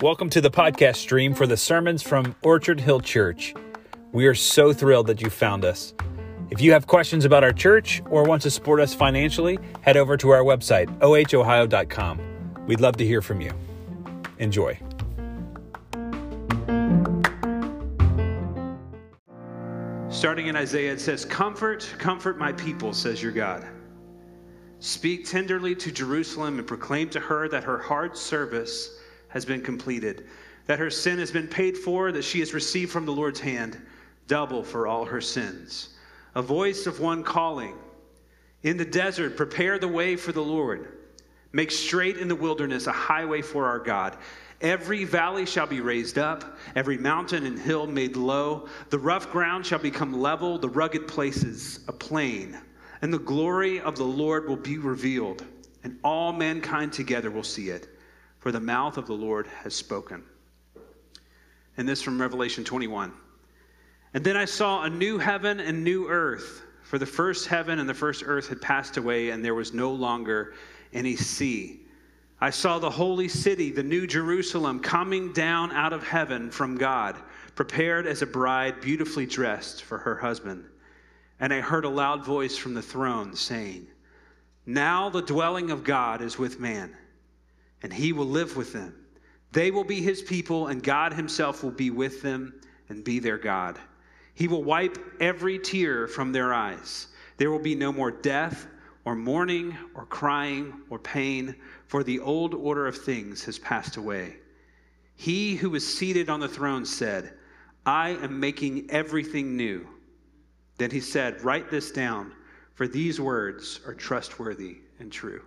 Welcome to the podcast stream for the sermons from Orchard Hill Church. We are so thrilled that you found us. If you have questions about our church or want to support us financially, head over to our website, ohohio.com. We'd love to hear from you. Enjoy. Starting in Isaiah, it says, Comfort, comfort my people, says your God. Speak tenderly to Jerusalem and proclaim to her that her hard service has been completed, that her sin has been paid for, that she has received from the Lord's hand double for all her sins. A voice of one calling, In the desert, prepare the way for the Lord. Make straight in the wilderness a highway for our God. Every valley shall be raised up, every mountain and hill made low. The rough ground shall become level, the rugged places a plain. And the glory of the Lord will be revealed, and all mankind together will see it, for the mouth of the Lord has spoken. And this from Revelation 21. And then I saw a new heaven and new earth, for the first heaven and the first earth had passed away, and there was no longer any sea. I saw the holy city, the new Jerusalem, coming down out of heaven from God, prepared as a bride beautifully dressed for her husband. And I heard a loud voice from the throne saying, Now the dwelling of God is with man, and he will live with them. They will be his people, and God himself will be with them and be their God. He will wipe every tear from their eyes. There will be no more death or mourning, or crying, or pain, for the old order of things has passed away. He who is seated on the throne said, I am making everything new. Then he said, Write this down, for these words are trustworthy and true.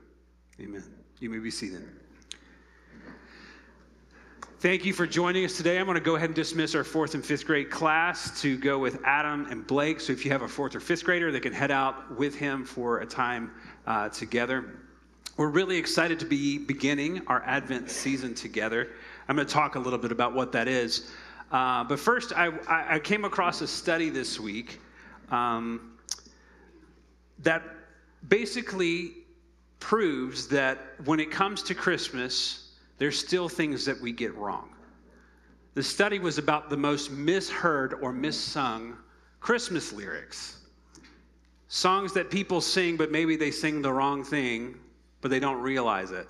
Amen. You may be seated. Thank you for joining us today. I'm going to go ahead and dismiss our fourth and fifth grade class to go with Adam and Blake. So if you have a fourth or fifth grader, they can head out with him for a time uh, together. We're really excited to be beginning our Advent season together. I'm going to talk a little bit about what that is. Uh, but first, I, I, came across a study this week um, that basically proves that when it comes to Christmas, there's still things that we get wrong. The study was about the most misheard or missung Christmas lyrics. Songs that people sing, but maybe they sing the wrong thing, but they don't realize it.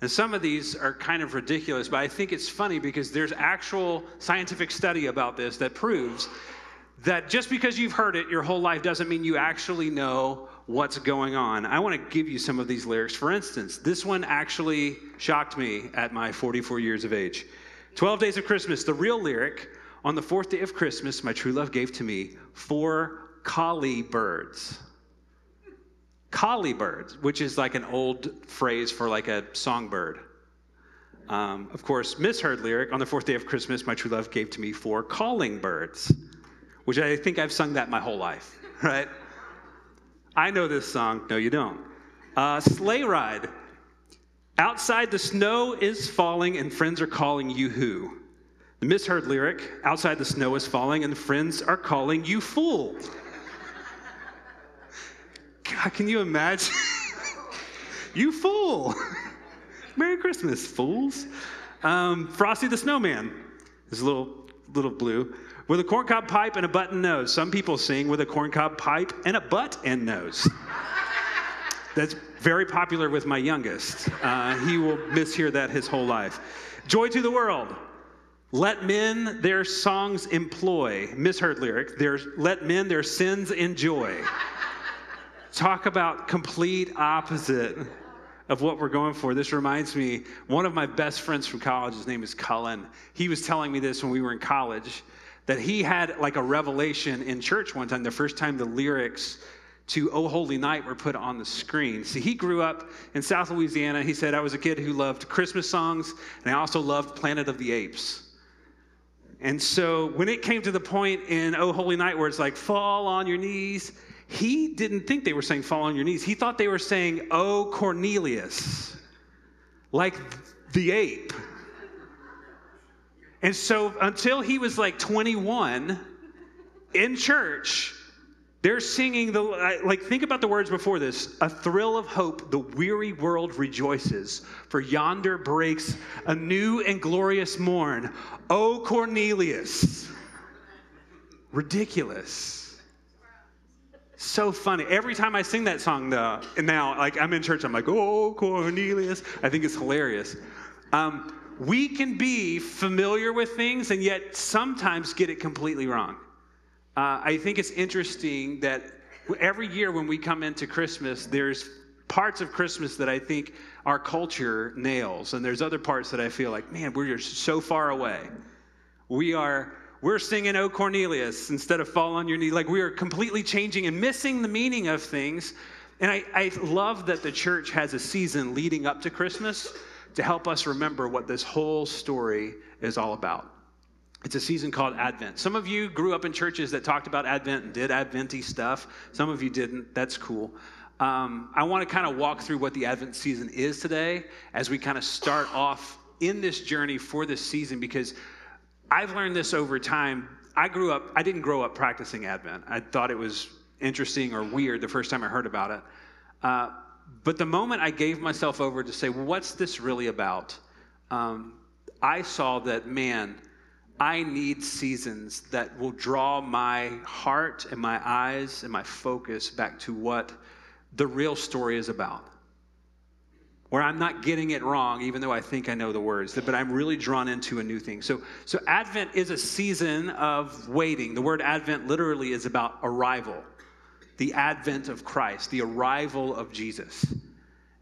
And some of these are kind of ridiculous, but I think it's funny because there's actual scientific study about this that proves that just because you've heard it your whole life doesn't mean you actually know what's going on. I want to give you some of these lyrics. For instance, this one actually shocked me at my 44 years of age. 12 Days of Christmas, the real lyric on the fourth day of Christmas, my true love gave to me four colly birds. Colly birds, which is like an old phrase for like a songbird. Um, of course, misheard lyric on the fourth day of Christmas, my true love gave to me four calling birds, which I think I've sung that my whole life, right? I know this song. No, you don't. Uh, Sleigh Ride. Outside the snow is falling and friends are calling you who? The misheard lyric, outside the snow is falling and friends are calling you fool. God, can you imagine? you fool. Merry Christmas, fools. Um, Frosty the Snowman is a little, little blue with a corncob pipe and a button nose. Some people sing with a corncob pipe and a butt and nose. That's very popular with my youngest. Uh, he will mishear that his whole life. Joy to the world. Let men their songs employ. Misheard lyric. There's, let men their sins enjoy. Talk about complete opposite of what we're going for. This reminds me, one of my best friends from college, his name is Cullen. He was telling me this when we were in college that he had like a revelation in church one time, the first time the lyrics to Oh Holy Night were put on the screen. See, he grew up in South Louisiana. He said, I was a kid who loved Christmas songs, and I also loved Planet of the Apes. And so when it came to the point in Oh Holy Night where it's like, fall on your knees, he didn't think they were saying fall on your knees. He thought they were saying, Oh Cornelius, like the ape. And so until he was like 21 in church, They're singing the, like, think about the words before this. A thrill of hope, the weary world rejoices, for yonder breaks a new and glorious morn. O Cornelius. Ridiculous. So funny. Every time I sing that song, though, and now, like, I'm in church, I'm like, oh, Cornelius. I think it's hilarious. Um, we can be familiar with things and yet sometimes get it completely wrong. Uh, I think it's interesting that every year when we come into Christmas, there's parts of Christmas that I think our culture nails, and there's other parts that I feel like, man, we're just so far away. We are we're singing "Oh Cornelius" instead of "Fall on Your Knee." Like we are completely changing and missing the meaning of things. And I, I love that the church has a season leading up to Christmas to help us remember what this whole story is all about. It's a season called Advent. Some of you grew up in churches that talked about Advent and did Adventy stuff. Some of you didn't. That's cool. Um, I want to kind of walk through what the Advent season is today as we kind of start off in this journey for this season because I've learned this over time. I grew up, I didn't grow up practicing Advent. I thought it was interesting or weird the first time I heard about it. Uh, but the moment I gave myself over to say, what's this really about? Um, I saw that, man, I need seasons that will draw my heart and my eyes and my focus back to what the real story is about. Where I'm not getting it wrong, even though I think I know the words, but I'm really drawn into a new thing. So, so Advent is a season of waiting. The word Advent literally is about arrival, the advent of Christ, the arrival of Jesus.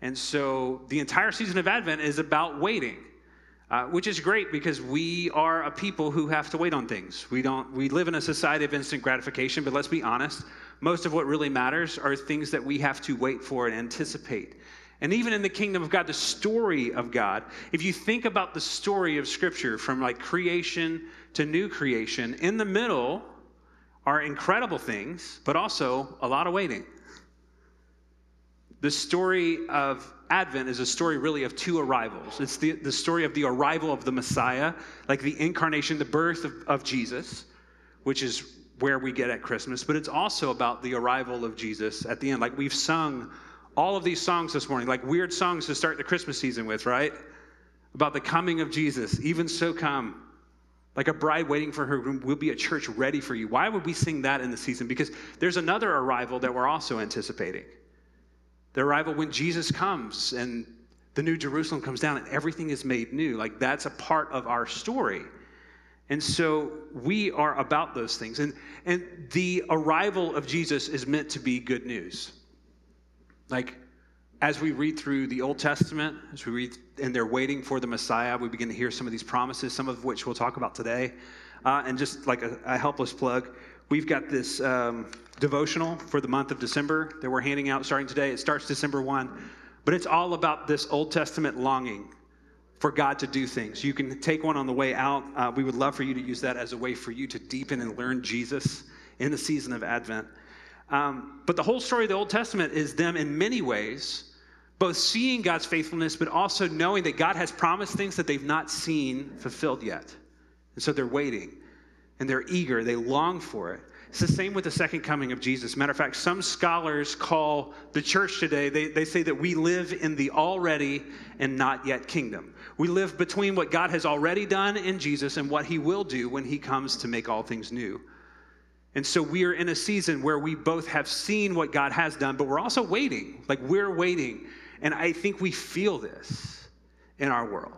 And so the entire season of Advent is about waiting. Uh, which is great because we are a people who have to wait on things. We don't. We live in a society of instant gratification, but let's be honest. Most of what really matters are things that we have to wait for and anticipate. And even in the kingdom of God, the story of God, if you think about the story of Scripture from like creation to new creation, in the middle are incredible things, but also a lot of waiting. The story of Advent is a story really of two arrivals. It's the, the story of the arrival of the Messiah, like the incarnation, the birth of, of Jesus, which is where we get at Christmas, but it's also about the arrival of Jesus at the end. Like we've sung all of these songs this morning, like weird songs to start the Christmas season with, right? About the coming of Jesus. Even so come. Like a bride waiting for her groom we'll be a church ready for you. Why would we sing that in the season? Because there's another arrival that we're also anticipating the arrival when Jesus comes and the new Jerusalem comes down and everything is made new. Like that's a part of our story. And so we are about those things. And, and the arrival of Jesus is meant to be good news. Like, as we read through the Old Testament, as we read, and they're waiting for the Messiah, we begin to hear some of these promises, some of which we'll talk about today. Uh, and just like a, a helpless plug, We've got this um, devotional for the month of December that we're handing out starting today. It starts December 1, but it's all about this Old Testament longing for God to do things. You can take one on the way out. Uh, we would love for you to use that as a way for you to deepen and learn Jesus in the season of Advent. Um, but the whole story of the Old Testament is them in many ways both seeing God's faithfulness, but also knowing that God has promised things that they've not seen fulfilled yet. And so they're waiting and they're eager, they long for it. It's the same with the second coming of Jesus. Matter of fact, some scholars call the church today, they, they say that we live in the already and not yet kingdom. We live between what God has already done in Jesus and what he will do when he comes to make all things new. And so we are in a season where we both have seen what God has done, but we're also waiting. Like we're waiting. And I think we feel this in our world.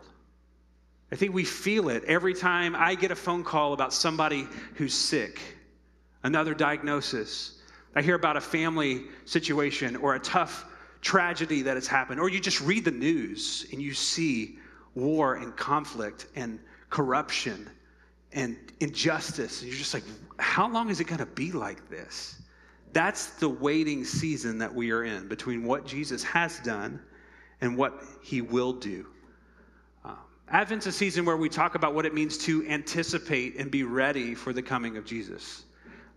I think we feel it every time I get a phone call about somebody who's sick, another diagnosis. I hear about a family situation or a tough tragedy that has happened, or you just read the news and you see war and conflict and corruption and injustice. And you're just like, how long is it going to be like this? That's the waiting season that we are in between what Jesus has done and what he will do. Advent's a season where we talk about what it means to anticipate and be ready for the coming of Jesus.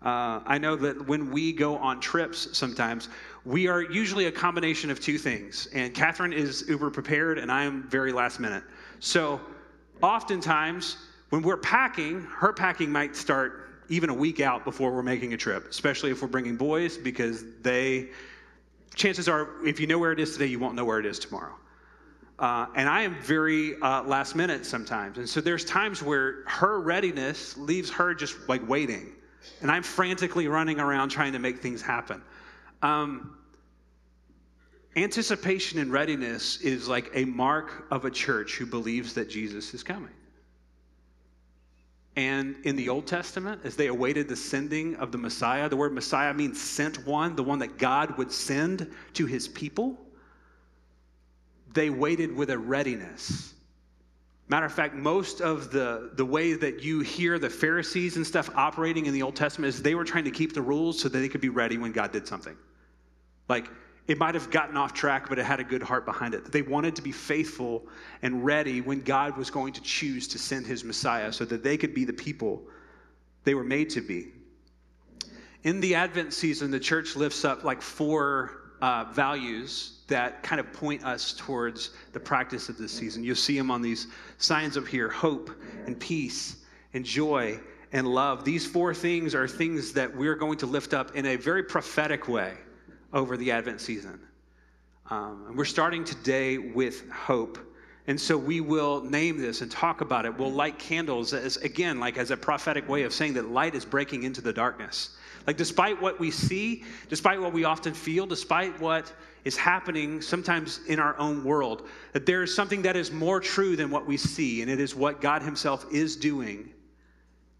Uh, I know that when we go on trips sometimes, we are usually a combination of two things. And Catherine is uber prepared, and I am very last minute. So oftentimes, when we're packing, her packing might start even a week out before we're making a trip, especially if we're bringing boys, because they, chances are, if you know where it is today, you won't know where it is tomorrow. Uh, and I am very uh, last minute sometimes. And so there's times where her readiness leaves her just like waiting. And I'm frantically running around trying to make things happen. Um, anticipation and readiness is like a mark of a church who believes that Jesus is coming. And in the Old Testament, as they awaited the sending of the Messiah, the word Messiah means sent one, the one that God would send to his people. They waited with a readiness. Matter of fact, most of the, the way that you hear the Pharisees and stuff operating in the Old Testament is they were trying to keep the rules so that they could be ready when God did something. Like, it might have gotten off track, but it had a good heart behind it. They wanted to be faithful and ready when God was going to choose to send his Messiah so that they could be the people they were made to be. In the Advent season, the church lifts up like four uh, values that kind of point us towards the practice of this season. You'll see them on these signs up here hope and peace and joy and love. These four things are things that we're going to lift up in a very prophetic way over the Advent season. Um, and we're starting today with hope. And so we will name this and talk about it. We'll light candles as, again, like as a prophetic way of saying that light is breaking into the darkness. Like, despite what we see, despite what we often feel, despite what is happening sometimes in our own world, that there is something that is more true than what we see, and it is what God Himself is doing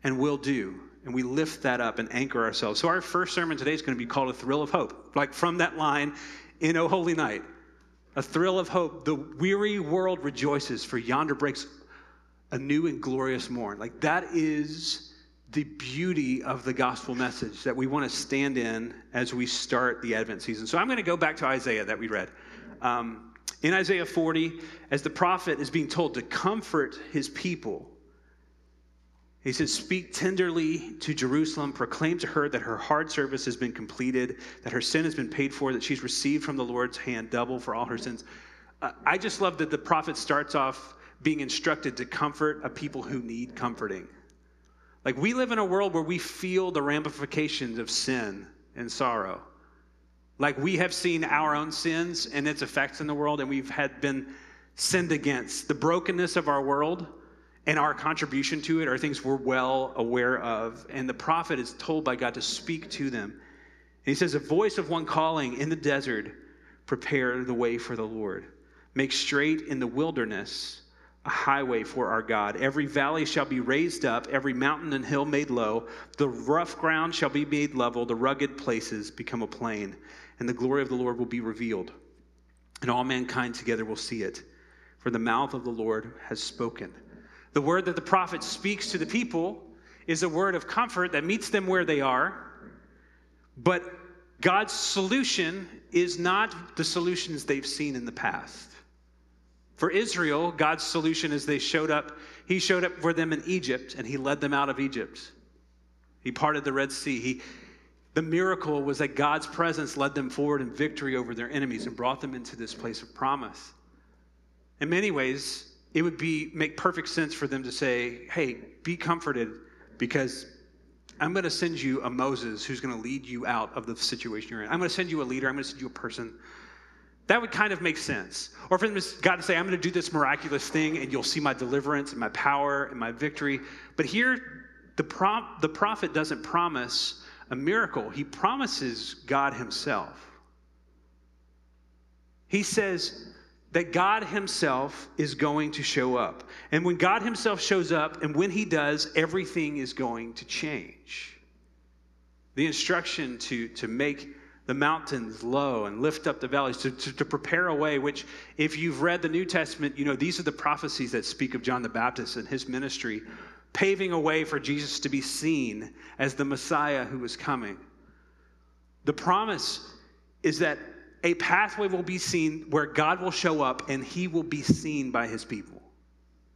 and will do and we lift that up and anchor ourselves. So, our first sermon today is going to be called A Thrill of Hope, like from that line in O Holy Night. A thrill of hope. The weary world rejoices, for yonder breaks a new and glorious morn. Like, that is the beauty of the gospel message that we want to stand in as we start the Advent season. So, I'm going to go back to Isaiah that we read. Um, in Isaiah 40, as the prophet is being told to comfort his people, he says, Speak tenderly to Jerusalem, proclaim to her that her hard service has been completed, that her sin has been paid for, that she's received from the Lord's hand double for all her sins. Uh, I just love that the prophet starts off being instructed to comfort a people who need comforting. Like we live in a world where we feel the ramifications of sin and sorrow. Like we have seen our own sins and its effects in the world, and we've had been sinned against. The brokenness of our world and our contribution to it are things we're well aware of. And the prophet is told by God to speak to them. And he says, A voice of one calling in the desert, prepare the way for the Lord. Make straight in the wilderness a highway for our God. Every valley shall be raised up, every mountain and hill made low. The rough ground shall be made level, the rugged places become a plain, and the glory of the Lord will be revealed. And all mankind together will see it. For the mouth of the Lord has spoken. The word that the prophet speaks to the people is a word of comfort that meets them where they are. But God's solution is not the solutions they've seen in the past. For Israel, God's solution is they showed up, He showed up for them in Egypt and He led them out of Egypt. He parted the Red Sea. He, the miracle was that God's presence led them forward in victory over their enemies and brought them into this place of promise. In many ways, it would be make perfect sense for them to say, "Hey, be comforted because I'm going to send you a Moses who's going to lead you out of the situation you're in. I'm going to send you a leader. I'm going to send you a person." That would kind of make sense. Or for them, God to say, I'm going to do this miraculous thing and you'll see my deliverance and my power and my victory. But here, the, prom- the prophet doesn't promise a miracle, he promises God himself. He says, that God Himself is going to show up. And when God Himself shows up, and when He does, everything is going to change. The instruction to, to make the mountains low and lift up the valleys, to, to, to, prepare a way, which, if you've read the New Testament, you know these are the prophecies that speak of John the Baptist and his ministry, paving a way for Jesus to be seen as the Messiah who is coming. The promise is that a pathway will be seen where God will show up and he will be seen by his people.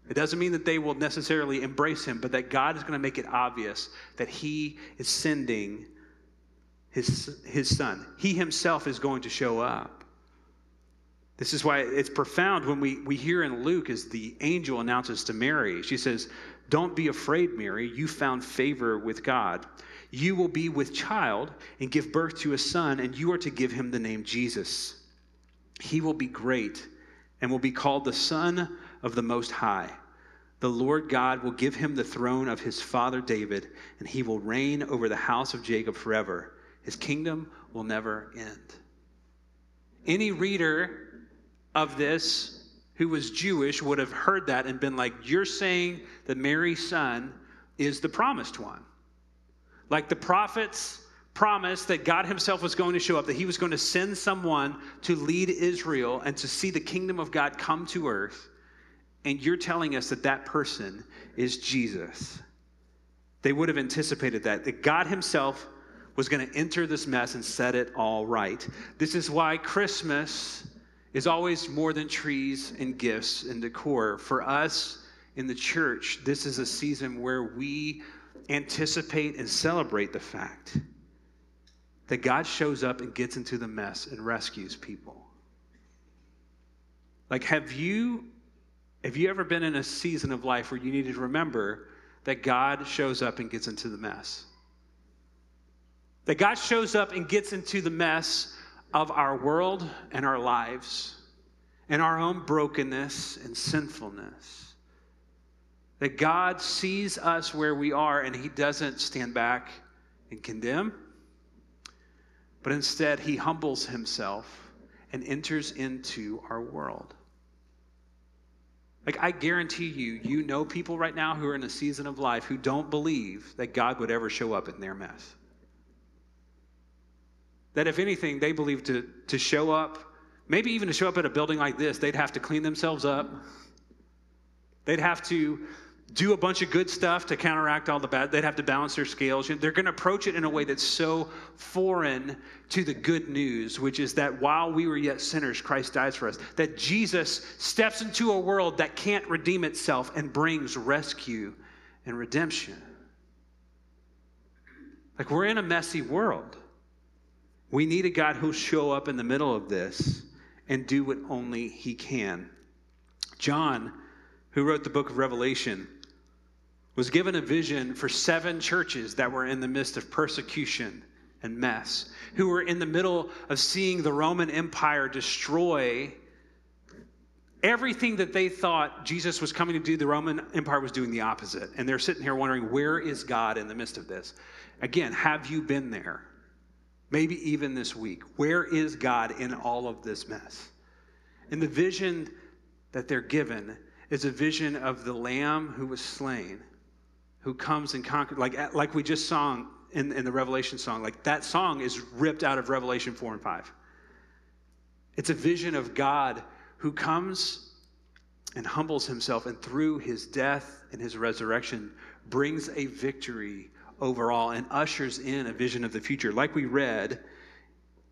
It doesn't mean that they will necessarily embrace him, but that God is going to make it obvious that he is sending his, his son. He himself is going to show up. This is why it's profound when we, we hear in Luke as the angel announces to Mary, she says, Don't be afraid, Mary. You found favor with God. You will be with child and give birth to a son, and you are to give him the name Jesus. He will be great and will be called the Son of the Most High. The Lord God will give him the throne of his father David, and he will reign over the house of Jacob forever. His kingdom will never end. Any reader of this who was Jewish would have heard that and been like, You're saying that Mary's son is the promised one. Like the prophets promised that God himself was going to show up, that he was going to send someone to lead Israel and to see the kingdom of God come to earth. And you're telling us that that person is Jesus. They would have anticipated that, that God himself was going to enter this mess and set it all right. This is why Christmas is always more than trees and gifts and decor. For us in the church, this is a season where we anticipate and celebrate the fact that God shows up and gets into the mess and rescues people. Like, have you have you ever been in a season of life where you needed to remember that God shows up and gets into the mess? That God shows up and gets into the mess of our world and our lives and our own brokenness and sinfulness. That God sees us where we are and He doesn't stand back and condemn, but instead He humbles Himself and enters into our world. Like, I guarantee you, you know people right now who are in a season of life who don't believe that God would ever show up in their mess. That if anything, they believe to, to show up, maybe even to show up at a building like this, they'd have to clean themselves up. They'd have to do a bunch of good stuff to counteract all the bad. They'd have to balance their scales. They're going to approach it in a way that's so foreign to the good news, which is that while we were yet sinners, Christ dies for us. That Jesus steps into a world that can't redeem itself and brings rescue and redemption. Like we're in a messy world. We need a God who'll show up in the middle of this and do what only he can. John, who wrote the book of Revelation, was given a vision for seven churches that were in the midst of persecution and mess, who were in the middle of seeing the Roman Empire destroy everything that they thought Jesus was coming to do. The Roman Empire was doing the opposite. And they're sitting here wondering, where is God in the midst of this? Again, have you been there? Maybe even this week. Where is God in all of this mess? And the vision that they're given is a vision of the lamb who was slain who comes and conquers, like, like we just sung in, in the Revelation song. Like that song is ripped out of Revelation 4 and 5. It's a vision of God who comes and humbles himself, and through his death and his resurrection, brings a victory over all and ushers in a vision of the future. Like we read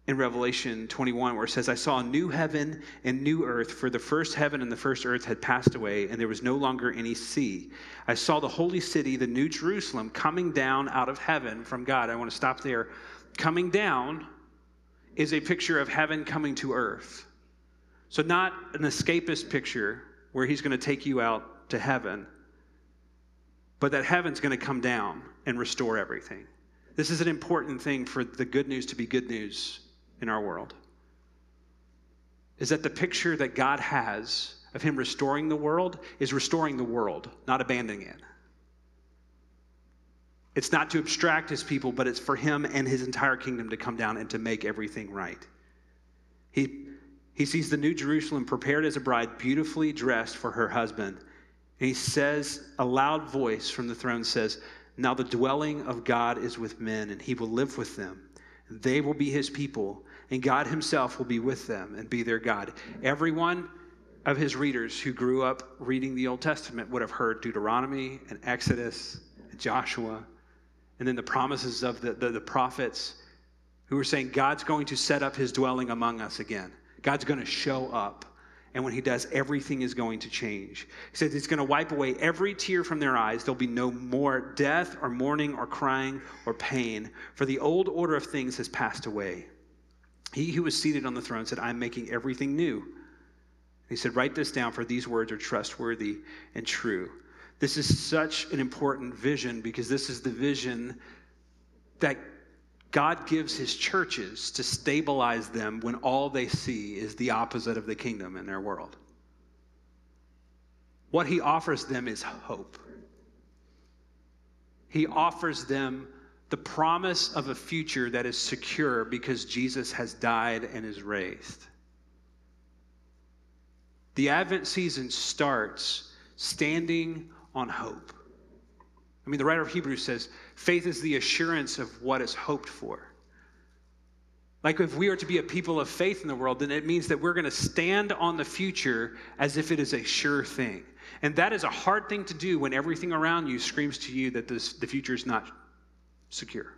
in Revelation 21, where it says, I saw a new heaven and new earth, for the first heaven and the first earth had passed away, and there was no longer any sea. I saw the holy city, the new Jerusalem, coming down out of heaven from God. I want to stop there. Coming down is a picture of heaven coming to earth. So, not an escapist picture where he's going to take you out to heaven, but that heaven's going to come down and restore everything. This is an important thing for the good news to be good news in our world is that the picture that God has of Him restoring the world is restoring the world, not abandoning it. It's not to abstract His people, but it's for Him and His entire kingdom to come down and to make everything right. He, he sees the new Jerusalem prepared as a bride, beautifully dressed for her husband. And he says, a loud voice from the throne says, Now the dwelling of God is with men, and He will live with them. They will be His people and God Himself will be with them and be their God. Everyone of His readers who grew up reading the Old Testament would have heard Deuteronomy and Exodus and Joshua, and then the promises of the, the, the prophets who were saying God's going to set up His dwelling among us again. God's going to show up. And when he does, everything is going to change. He says he's going to wipe away every tear from their eyes. There'll be no more death or mourning or crying or pain, for the old order of things has passed away. He who was seated on the throne said, I'm making everything new. He said, Write this down, for these words are trustworthy and true. This is such an important vision because this is the vision that God gives his churches to stabilize them when all they see is the opposite of the kingdom in their world. What he offers them is hope. He offers them the promise of a future that is secure because Jesus has died and is raised. The Advent season starts standing on hope. I mean, the writer of Hebrews says, faith is the assurance of what is hoped for. Like, if we are to be a people of faith in the world, then it means that we're going to stand on the future as if it is a sure thing. And that is a hard thing to do when everything around you screams to you that this, the future is not secure,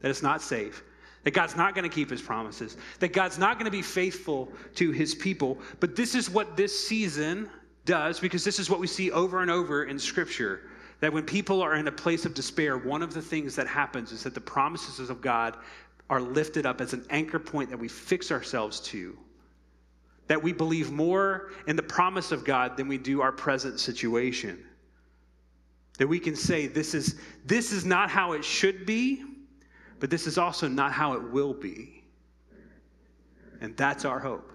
that it's not safe, that God's not going to keep his promises, that God's not going to be faithful to his people. But this is what this season does because this is what we see over and over in Scripture. That when people are in a place of despair, one of the things that happens is that the promises of God are lifted up as an anchor point that we fix ourselves to. That we believe more in the promise of God than we do our present situation. That we can say, this is, this is not how it should be, but this is also not how it will be. And that's our hope.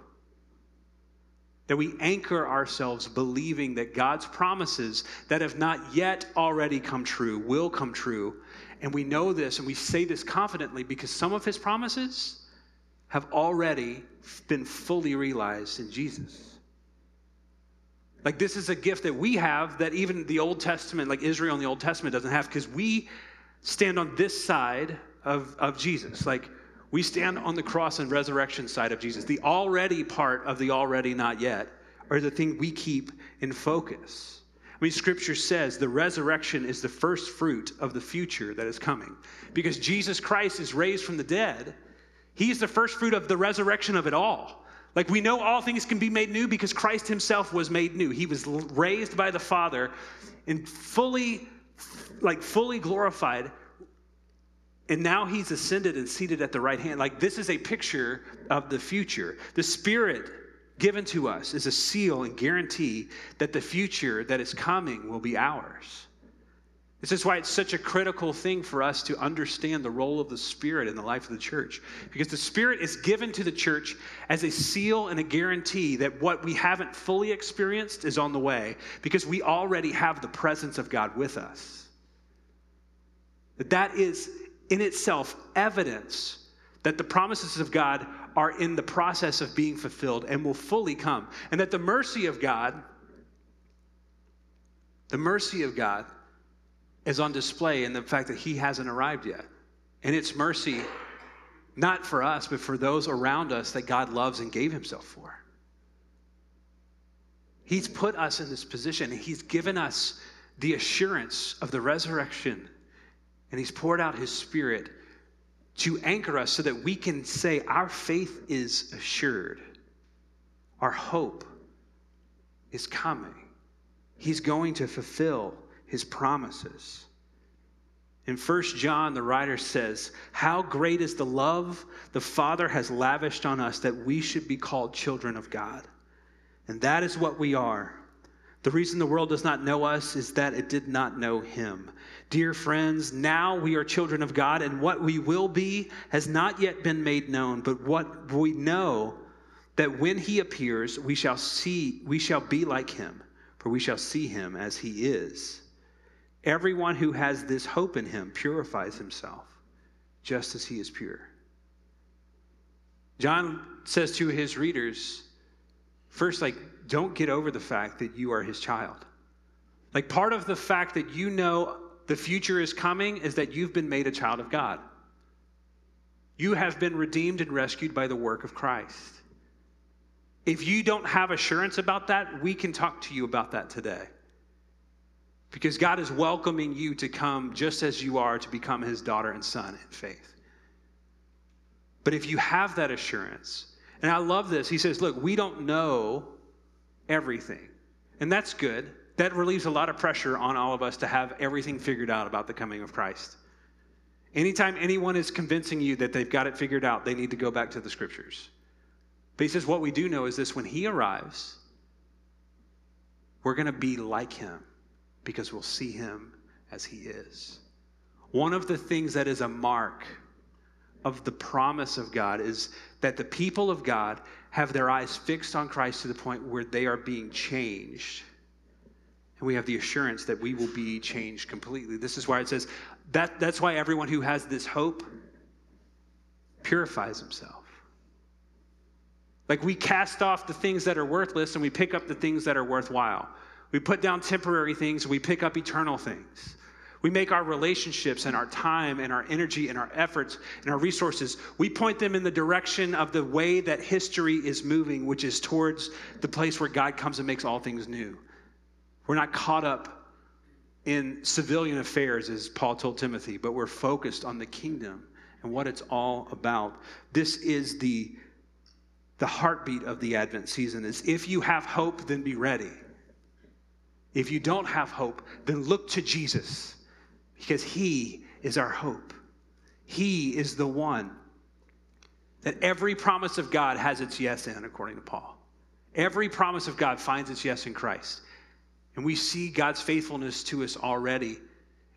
That we anchor ourselves believing that God's promises that have not yet already come true will come true. And we know this and we say this confidently because some of his promises have already been fully realized in Jesus. Like, this is a gift that we have that even the Old Testament, like Israel in the Old Testament, doesn't have because we stand on this side of, of Jesus. Like, we stand on the cross and resurrection side of Jesus. The already part of the already not yet are the thing we keep in focus. I mean, scripture says the resurrection is the first fruit of the future that is coming. Because Jesus Christ is raised from the dead, He's the first fruit of the resurrection of it all. Like we know all things can be made new because Christ Himself was made new. He was raised by the Father and fully, like fully glorified and now he's ascended and seated at the right hand. Like this is a picture of the future. The Spirit given to us is a seal and guarantee that the future that is coming will be ours. This is why it's such a critical thing for us to understand the role of the Spirit in the life of the church. Because the Spirit is given to the church as a seal and a guarantee that what we haven't fully experienced is on the way, because we already have the presence of God with us. That that is in itself evidence that the promises of God are in the process of being fulfilled and will fully come. And that the mercy of God, the mercy of God, is on display in the fact that He hasn't arrived yet. And it's mercy not for us, but for those around us that God loves and gave Himself for. He's put us in this position, He's given us the assurance of the resurrection and He's poured out His Spirit to anchor us so that we can say our faith is assured, our hope is coming. He's going to fulfill His promises. In 1 John, the writer says, How great is the love the Father has lavished on us that we should be called children of God. And that is what we are. The reason the world does not know us is that it did not know him. Dear friends, now we are children of God, and what we will be has not yet been made known, but what we know that when he appears, we shall see, we shall be like him, for we shall see him as he is. Everyone who has this hope in him purifies himself, just as he is pure. John says to his readers, first, like, don't get over the fact that you are his child. Like part of the fact that you know the future is coming is that you've been made a child of God. You have been redeemed and rescued by the work of Christ. If you don't have assurance about that, we can talk to you about that today. Because God is welcoming you to come just as you are to become his daughter and son in faith. But if you have that assurance, and I love this, he says, Look, we don't know everything. And that's good. That relieves a lot of pressure on all of us to have everything figured out about the coming of Christ. Anytime anyone is convincing you that they've got it figured out, they need to go back to the scriptures. But he says, what we do know is this when he arrives, we're going to be like him because we'll see him as he is. One of the things that is a mark of the promise of God is that the people of God have their eyes fixed on Christ to the point where they are being changed. And we have the assurance that we will be changed completely. This is why it says that that's why everyone who has this hope purifies himself. Like we cast off the things that are worthless and we pick up the things that are worthwhile. We put down temporary things, we pick up eternal things. We make our relationships and our time and our energy and our efforts and our resources, we point them in the direction of the way that history is moving, which is towards the place where God comes and makes all things new. We're not caught up in civilian affairs, as Paul told Timothy, but we're focused on the kingdom and what it's all about. This is the, the heartbeat of the Advent season is if you have hope, then be ready. If you don't have hope, then look to Jesus because he is our hope. He is the one that every promise of God has its yes in, according to Paul. Every promise of God finds its yes in Christ. And we see God's faithfulness to us already.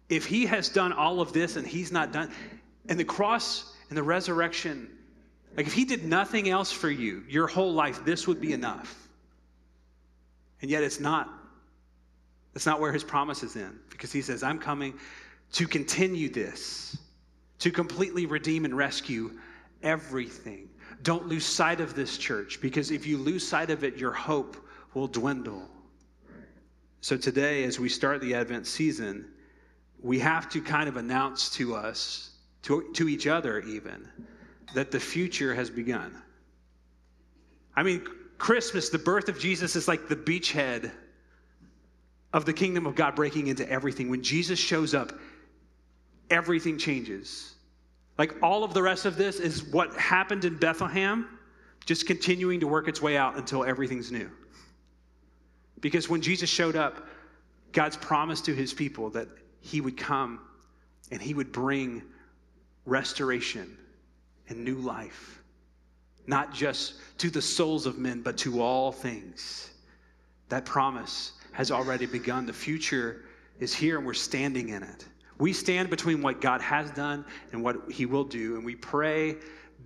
If he has done all of this and he's not done, and the cross and the resurrection, like if he did nothing else for you your whole life, this would be enough. And yet it's not. That's not where his promise is in, because he says, I'm coming to continue this, to completely redeem and rescue everything. Don't lose sight of this church, because if you lose sight of it, your hope will dwindle. So today, as we start the Advent season, we have to kind of announce to us, to, to each other even, that the future has begun. I mean, Christmas, the birth of Jesus, is like the beachhead of the kingdom of God breaking into everything. When Jesus shows up, everything changes. Like all of the rest of this is what happened in Bethlehem, just continuing to work its way out until everything's new. Because when Jesus showed up, God's promise to his people that he would come and he would bring restoration and new life, not just to the souls of men, but to all things. That promise has already begun. The future is here and we're standing in it. We stand between what God has done and what he will do, and we pray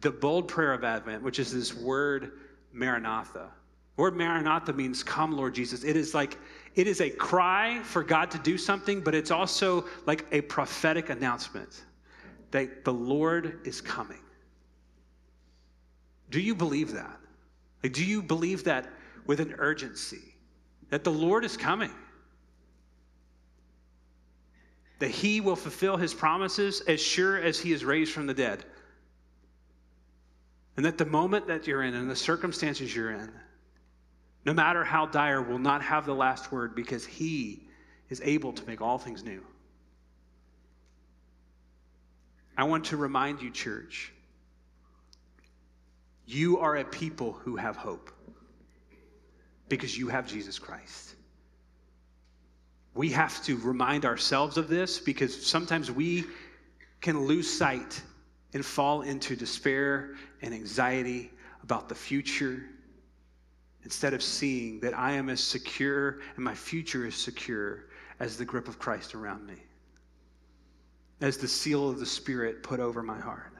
the bold prayer of Advent, which is this word Maranatha. The word Maranatha means come, Lord Jesus. It is like, it is a cry for God to do something, but it's also like a prophetic announcement that the Lord is coming. Do you believe that? Like, do you believe that with an urgency? That the Lord is coming, that he will fulfill his promises as sure as he is raised from the dead. And that the moment that you're in and the circumstances you're in, no matter how dire, will not have the last word because he is able to make all things new. I want to remind you, church, you are a people who have hope because you have Jesus Christ. We have to remind ourselves of this because sometimes we can lose sight and fall into despair and anxiety about the future instead of seeing that I am as secure and my future is secure as the grip of Christ around me, as the seal of the Spirit put over my heart.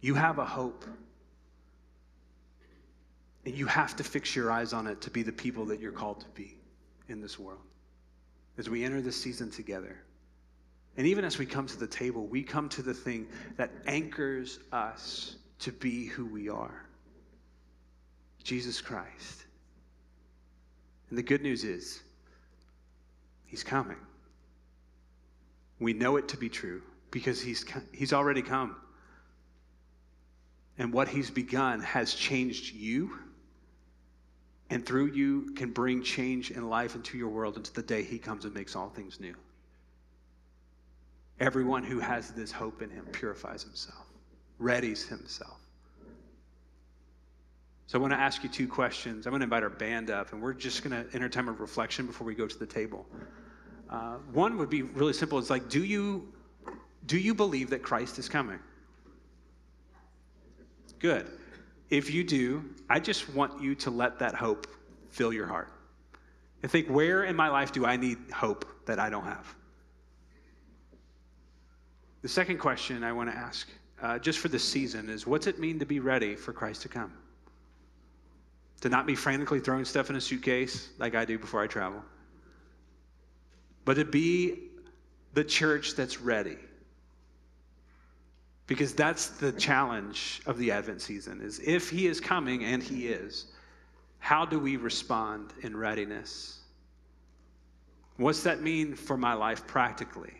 You have a hope. And you have to fix your eyes on it to be the people that you're called to be in this world. As we enter this season together, and even as we come to the table, we come to the thing that anchors us to be who we are Jesus Christ. And the good news is, He's coming. We know it to be true because He's, he's already come. And what He's begun has changed you and through you can bring change in life into your world into the day he comes and makes all things new. Everyone who has this hope in him purifies himself, readies himself. So I want to ask you two questions. I'm going to invite our band up, and we're just going to enter a time of reflection before we go to the table. Uh, one would be really simple. It's like, do you do you believe that Christ is coming? Good. If you do, I just want you to let that hope fill your heart. and think, where in my life do I need hope that I don't have? The second question I want to ask, uh, just for this season, is what's it mean to be ready for Christ to come? To not be frantically throwing stuff in a suitcase like I do before I travel, but to be the church that's ready. Because that's the challenge of the Advent season is if he is coming and he is, how do we respond in readiness? What's that mean for my life practically?